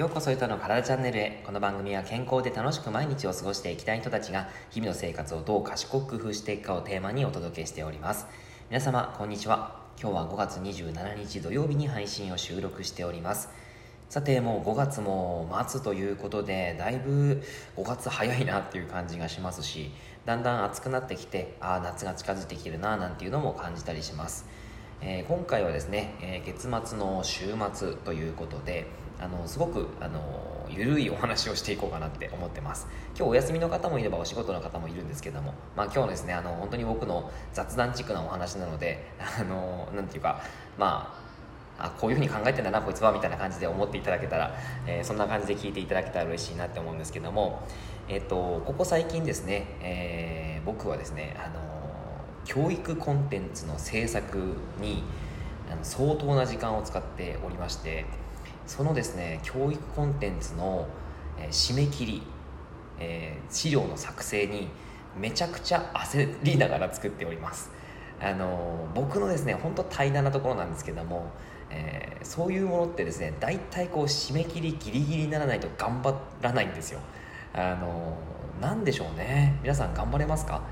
ようこそゆたの体チャンネルへ。この番組は健康で楽しく毎日を過ごしていきたい人たちが日々の生活をどう賢く工夫していくかをテーマにお届けしております。皆様こんにちは。今日は5月27日土曜日に配信を収録しております。さてもう5月も末ということでだいぶ5月早いなっていう感じがしますしだんだん暑くなってきてああ夏が近づいてきてるななんていうのも感じたりします。えー、今回はですね、えー、月末の週末ということであのすごくあのゆるいお話をしていこうかなって思ってます。今日お休みの方もいればお仕事の方もいるんですけども、まあ、今日ですねあの本当に僕の雑談チックなお話なのであのなんていうかまああこういうふうに考えてんだなこいつはみたいな感じで思っていただけたら、えー、そんな感じで聞いていただけたら嬉しいなって思うんですけども、えーと、ここ最近ですね、えー、僕はですね、あの教育コンテンツの制作にあの相当な時間を使っておりましてそのですね教育コンテンツの、え、締め切り、えー、資料の作成にめちゃくちゃ焦りながら作っております。あの僕のですね本当平らなところなんですけどもえー、そういうものってですね大体こう締め切りギリギリにならないと頑張らないんですよ。あの何でしょうね。皆さん頑張れますか？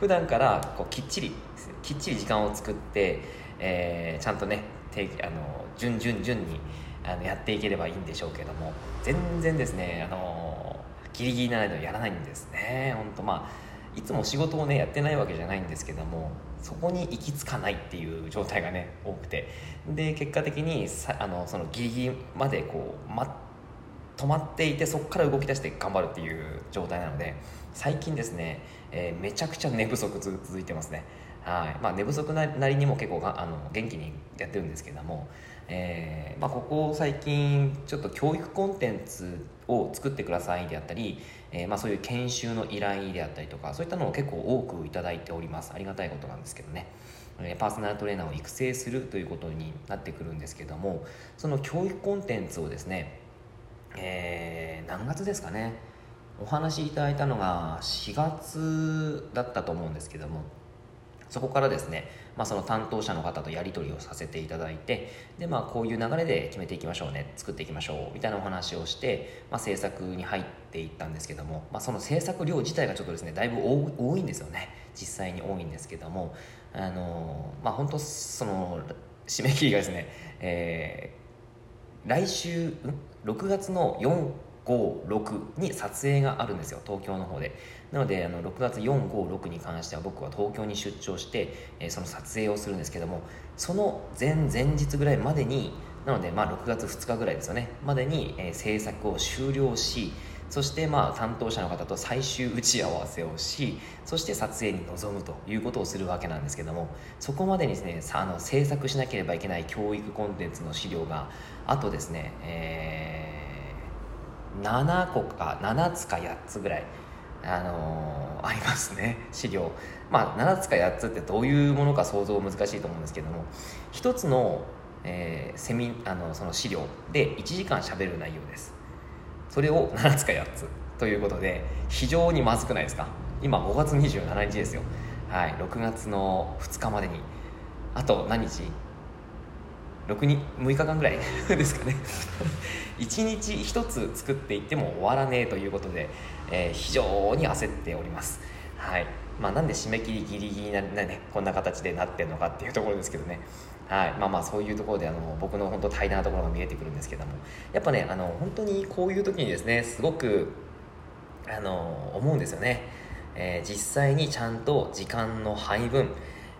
普段からこうきっちりきっちり時間を作って、えー、ちゃんとねあの順々順にあのやっていければいいんでしょうけども全然ですねあのギリギリならないとやらないんですね。本当まあいつも仕事をねやってないわけじゃないんですけどもそこに行き着かないっていう状態がね多くて。で結果的にさあのそのギリギリまでこう、ま、止まっていてそこから動き出して頑張るっていう状態なので最近ですね、えー、めちゃくちゃ寝不足続いてますね。はい。まあ、寝不足なりにも結構あの元気にやってるんですけども、えーまあ、ここ最近ちょっと教育コンテンツを作ってくださいであったり、えーまあ、そういう研修の依頼であったりとかそういったのを結構多くいただいております。ありがたいことなんですけどね。パーソナルトレーナーを育成するということになってくるんですけどもその教育コンテンツをですねえー、何月ですかね。お話しいただいたのが4月だったと思うんですけどもそこからですね、まあ、その担当者の方とやり取りをさせていただいてで、まあ、こういう流れで決めていきましょうね作っていきましょうみたいなお話をして、まあ、制作に入っていったんですけども、まあ、その制作量自体がちょっとですねだいぶ多いんですよね。実際に多いんですけどもあのまあ本当その締め切りがですね、えー、来週6月の4 56に撮影があるんですよ東京の方で。なのであの6月456に関しては僕は東京に出張して、えー、その撮影をするんですけどもその前前日ぐらいまでになのでまあ6月2日ぐらいですよね。までに、えー、制作を終了しそしてまあ担当者の方と最終打ち合わせをしそして撮影に臨むということをするわけなんですけどもそこまでにですねあの制作しなければいけない教育コンテンツの資料があとですね、えー7個か7つか8つぐらい、あのー、ありますね。資料。まあ7つか8つってどういうものか想像難しいと思うんですけども。1つの,、えー、セミあのその資料。で1時間しゃべる内容です。それを7つか8つ。ということで非常にまずくないですか？今5月27日ですよ。はい。6月の2日までに。あと何日？6に6日間ぐらい ですかね。1日1つ作っていっても終わらねえということで、えー、非常に焦っております。はい。まあ、なんで締め切りギリギリな、ね、こんな形でなってるのかっていうところですけどね。はい。まあまあそういうところであの僕の本当平らなところが見えてくるんですけども。やっぱねあの本当にこういう時にですねすごくあの思うんですよね、えー、実際にちゃんと時間の配分、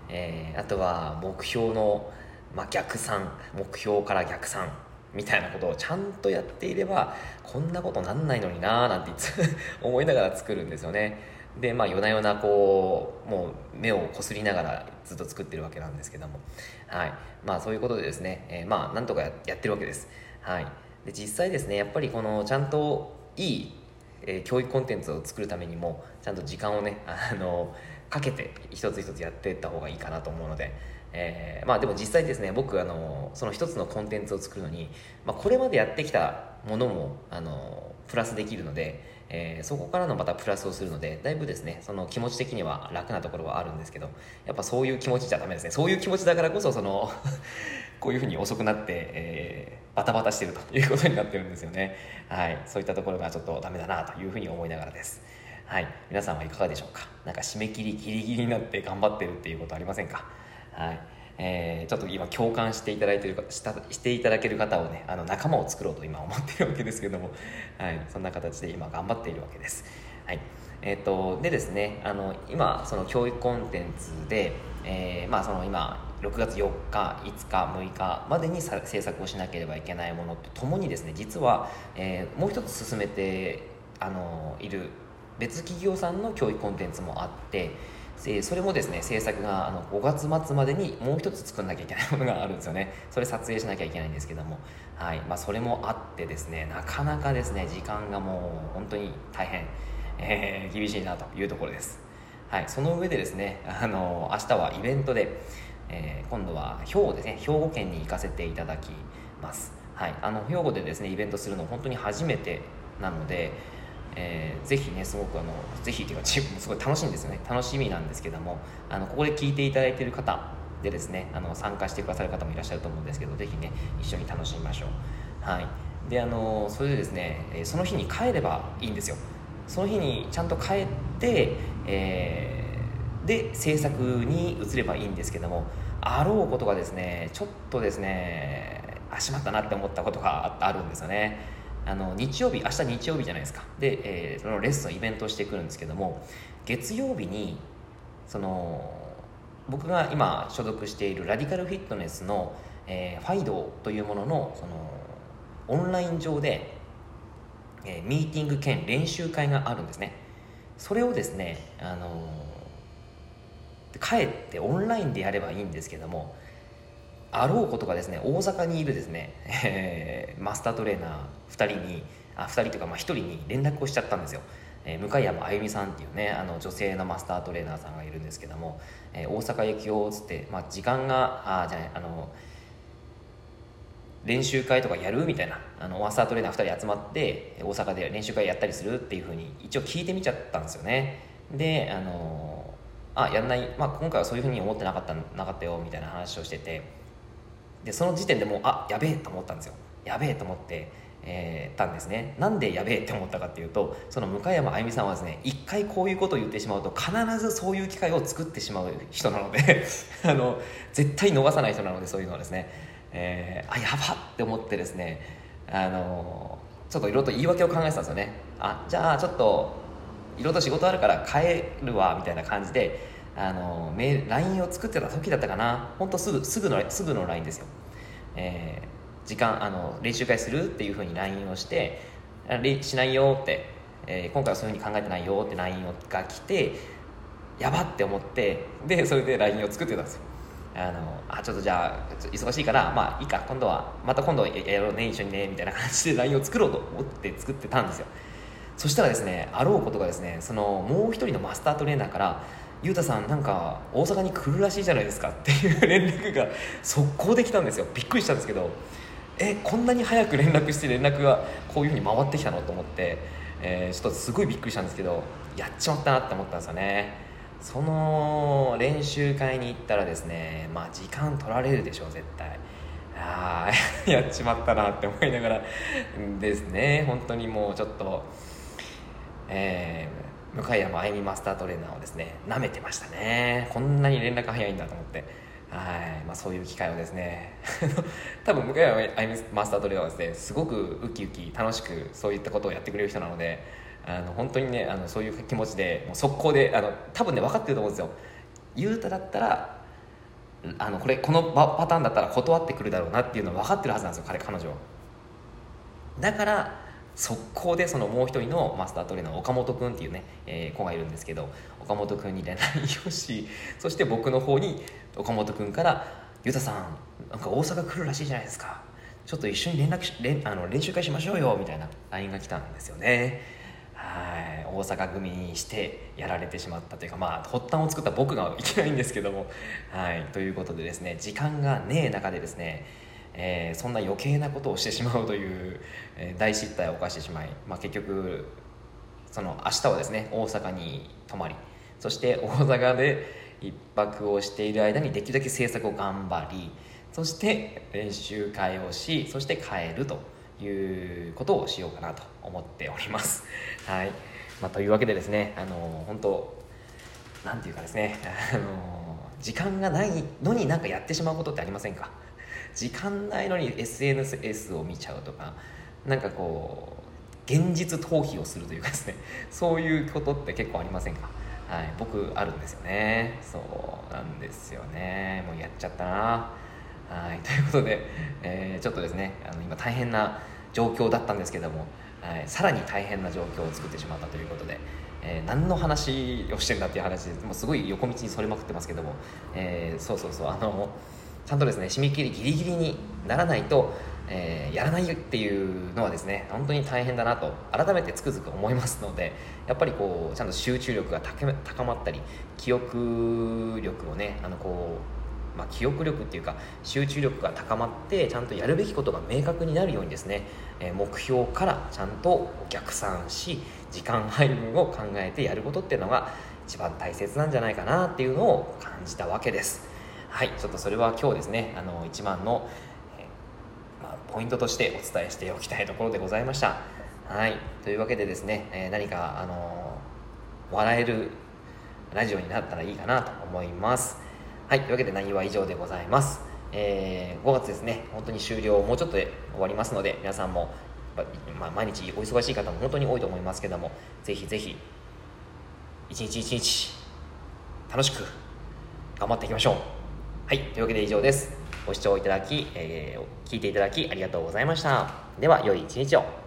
えー、あとは目標のまあ、逆算目標から逆算みたいなことをちゃんとやっていればこんなことなんないのになーなんていつ 思いながら作るんですよね。でまあ夜な夜なこうもう目をこすりながらずっと作ってるわけなんですけども。はい。まあそういうことでですね、えー、まあなんとかやってるわけです。はい。で実際ですねやっぱりこのちゃんといい、えー、教育コンテンツを作るためにもちゃんと時間をねあのかけて一つ一つやっていった方がいいかなと思うので。えー、まあでも実際ですね僕あのその一つのコンテンツを作るのに、まあ、これまでやってきたものもあのプラスできるので、えー、そこからのまたプラスをするのでだいぶですねその気持ち的には楽なところはあるんですけどやっぱそういう気持ちじゃダメですね。そういう気持ちだからこそその こういうふうに遅くなって、えーバタバタしてるということになってるんですよね。はい。そういったところがちょっとダメだなというふうに思いながらです。はい。皆さんはいかがでしょうか？なんか締め切りギリギリになって頑張ってるっていうことありませんか？はい。えー、ちょっと今共感していただいてるしたしていただける方をねあの仲間を作ろうと今 思ってるわけですけども、はい、そんな形で今頑張っているわけです。はい。えーと、でですねあの今その教育コンテンツで、えー、まあ、その今6月4日5日6日までに制作をしなければいけないものとともにですね実は、えー、もう一つ進めてあのいる別企業さんの教育コンテンツもあってそれもですね制作があの5月末までにもう一つ作んなきゃいけないものがあるんですよね。それ撮影しなきゃいけないんですけども、はい。まあ、それもあってですねなかなかですね時間がもう本当に大変、えー、厳しいなというところです、はい、その上でですねあの明日はイベントで、えー、今度は兵庫ですね兵庫県に行かせていただきます。はい、あの兵庫でですねイベントするの本当に初めてなので、えー、ぜひねすごくあのぜひっていうかチームもすごい楽しいんですよね。楽しみなんですけどもあのここで聞いていただいている方でですねあの参加してくださる方もいらっしゃると思うんですけどぜひね一緒に楽しみましょう。はい。であのそれでですねその日に帰ればいいんですよ。その日にちゃんと帰って、えー、で制作に移ればいいんですけどもあろうことがですねちょっとですねあしまったなって思ったことがあるんですよね。あの日曜日明日日曜日じゃないですか。で、えー、そのレッスンイベントをしてくるんですけども月曜日にその僕が今所属しているラディカルフィットネスの、えー、ファイドというもののそのオンライン上で、えー、ミーティング兼練習会があるんですね。それをですね、あのー、帰ってオンラインでやればいいんですけどもあろうことがですね大阪にいるですね、えー、マスタートレーナー2人にあ2人というかまあ1人に連絡をしちゃったんですよ、えー、向山あゆみさんっていうねあの女性のマスタートレーナーさんがいるんですけども、えー、大阪行くよっつって、まあ、時間があじゃないあの練習会とかやるみたいなあのマスタートレーナー2人集まって大阪で練習会やったりするっていうふうに一応聞いてみちゃったんですよね。であのあやんない、まあ、今回はそういうふうに思ってなかったなかったよみたいな話をしててでその時点でもうあやべえと思ったんですよ。やべえと思って、えー、たんですね。なんでやべえって思ったかっていうとその向山あゆみさんはですね一回こういうことを言ってしまうと必ずそういう機会を作ってしまう人なので あの絶対逃さない人なのでそういうのはですね、えー、あやばって思ってですねあのちょっといろいろと言い訳を考えてたんですよね。あじゃあちょっといろいろと仕事あるから帰るわみたいな感じであのメール LINE を作ってた時だったかな。本当すぐすぐのすぐの LINE ですよ、えー、時間あの練習会するっていうふうに LINE をしてしないよって、えー、今回はそういうふうに考えてないよって LINE が来てやばって思ってでそれで LINE を作ってたんですよ。あのあちょっとじゃあ忙しいからまあいいか今度はまた今度やろうね一緒にねみたいな感じで LINE を作ろうと思って作ってたんですよ。そしたらですねあろうことがですねそのもう一人のマスタートレーナーからゆうたさんなんか大阪に来るらしいじゃないですかっていう連絡が速攻できたんですよ。びっくりしたんですけどえこんなに早く連絡して連絡がこういうふうに回ってきたのと思って、えー、ちょっとすごいびっくりしたんですけどやっちまったなって思ったんですよね。その練習会に行ったらですねまあ時間取られるでしょう絶対。ああ やっちまったなって思いながらですね。本当にもうちょっとえー向山あゆみマスタートレーナーをですね舐めてましたね。こんなに連絡早いんだと思って。はい、まあ、そういう機会をですね。多分向山あゆみマスタートレーナーはですねすごくウキウキ楽しくそういったことをやってくれる人なのであの本当にねあのそういう気持ちでもう速攻であの多分ね分かってると思うんですよ。雄太だったらあのこれこのパターンだったら断ってくるだろうなっていうのは分かってるはずなんですよ彼彼女だから速攻でそのもう一人のマスタートレーナー岡本君っていうね、えー、子がいるんですけど岡本君に連絡をし そして僕の方に岡本君から「ゆたさんなんか大阪来るらしいじゃないですか。ちょっと一緒に連絡し連あの練習会しましょうよ」みたいな LINE が来たんですよね。はい。大阪組にしてやられてしまったというかまあ発端を作った僕がいけないんですけども。はい。ということでですね時間がねえ中でですねえー、そんな余計なことをしてしまうという、えー、大失態を犯してしまい、まあ、結局その明日はですね大阪に泊まりそして大阪で1泊をしている間にできるだけ制作を頑張りそして練習会をしそして帰るということをしようかなと思っております。はい、まあ、というわけでですねあの本当なんていうかですねあの時間がないのになんかやってしまうことってありませんか？時間ないのに SNS を見ちゃうとかなんかこう現実逃避をするというかですね。そういうことって結構ありませんか？はい、僕あるんですよね。そうなんですよね。もうやっちゃったな。はい。ということで、えー、ちょっとですねあの今大変な状況だったんですけども、はい、さらに大変な状況を作ってしまったということで、えー、何の話をしてんだっていう話でもうすごい横道にそれまくってますけども、えー、そうそうそう。あのちゃんとですね締め切りギリギリにならないとえー、やらないっていうのはですね本当に大変だなと改めてつくづく思いますのでやっぱりこうちゃんと集中力が高まったり記憶力をねあのこう、まあ、記憶力っていうか集中力が高まってちゃんとやるべきことが明確になるようにですね、えー、目標からちゃんと逆算し時間配分を考えてやることっていうのが一番大切なんじゃないかなっていうのを感じたわけです。はいちょっとそれは今日ですねあの一番のポイントとしてお伝えしておきたいところでございました。はいというわけでですね、えー、何かあの、笑えるラジオになったらいいかなと思います。はいというわけで内容は以上でございます。えー、5月ですね本当に終了もうちょっとで終わりますので皆さんも、まあ、毎日お忙しい方も本当に多いと思いますけどもぜひぜひ一日一日楽しく頑張っていきましょう。はいというわけで以上ですご視聴いただき、えー、聞いていただきありがとうございました。では、良い一日を。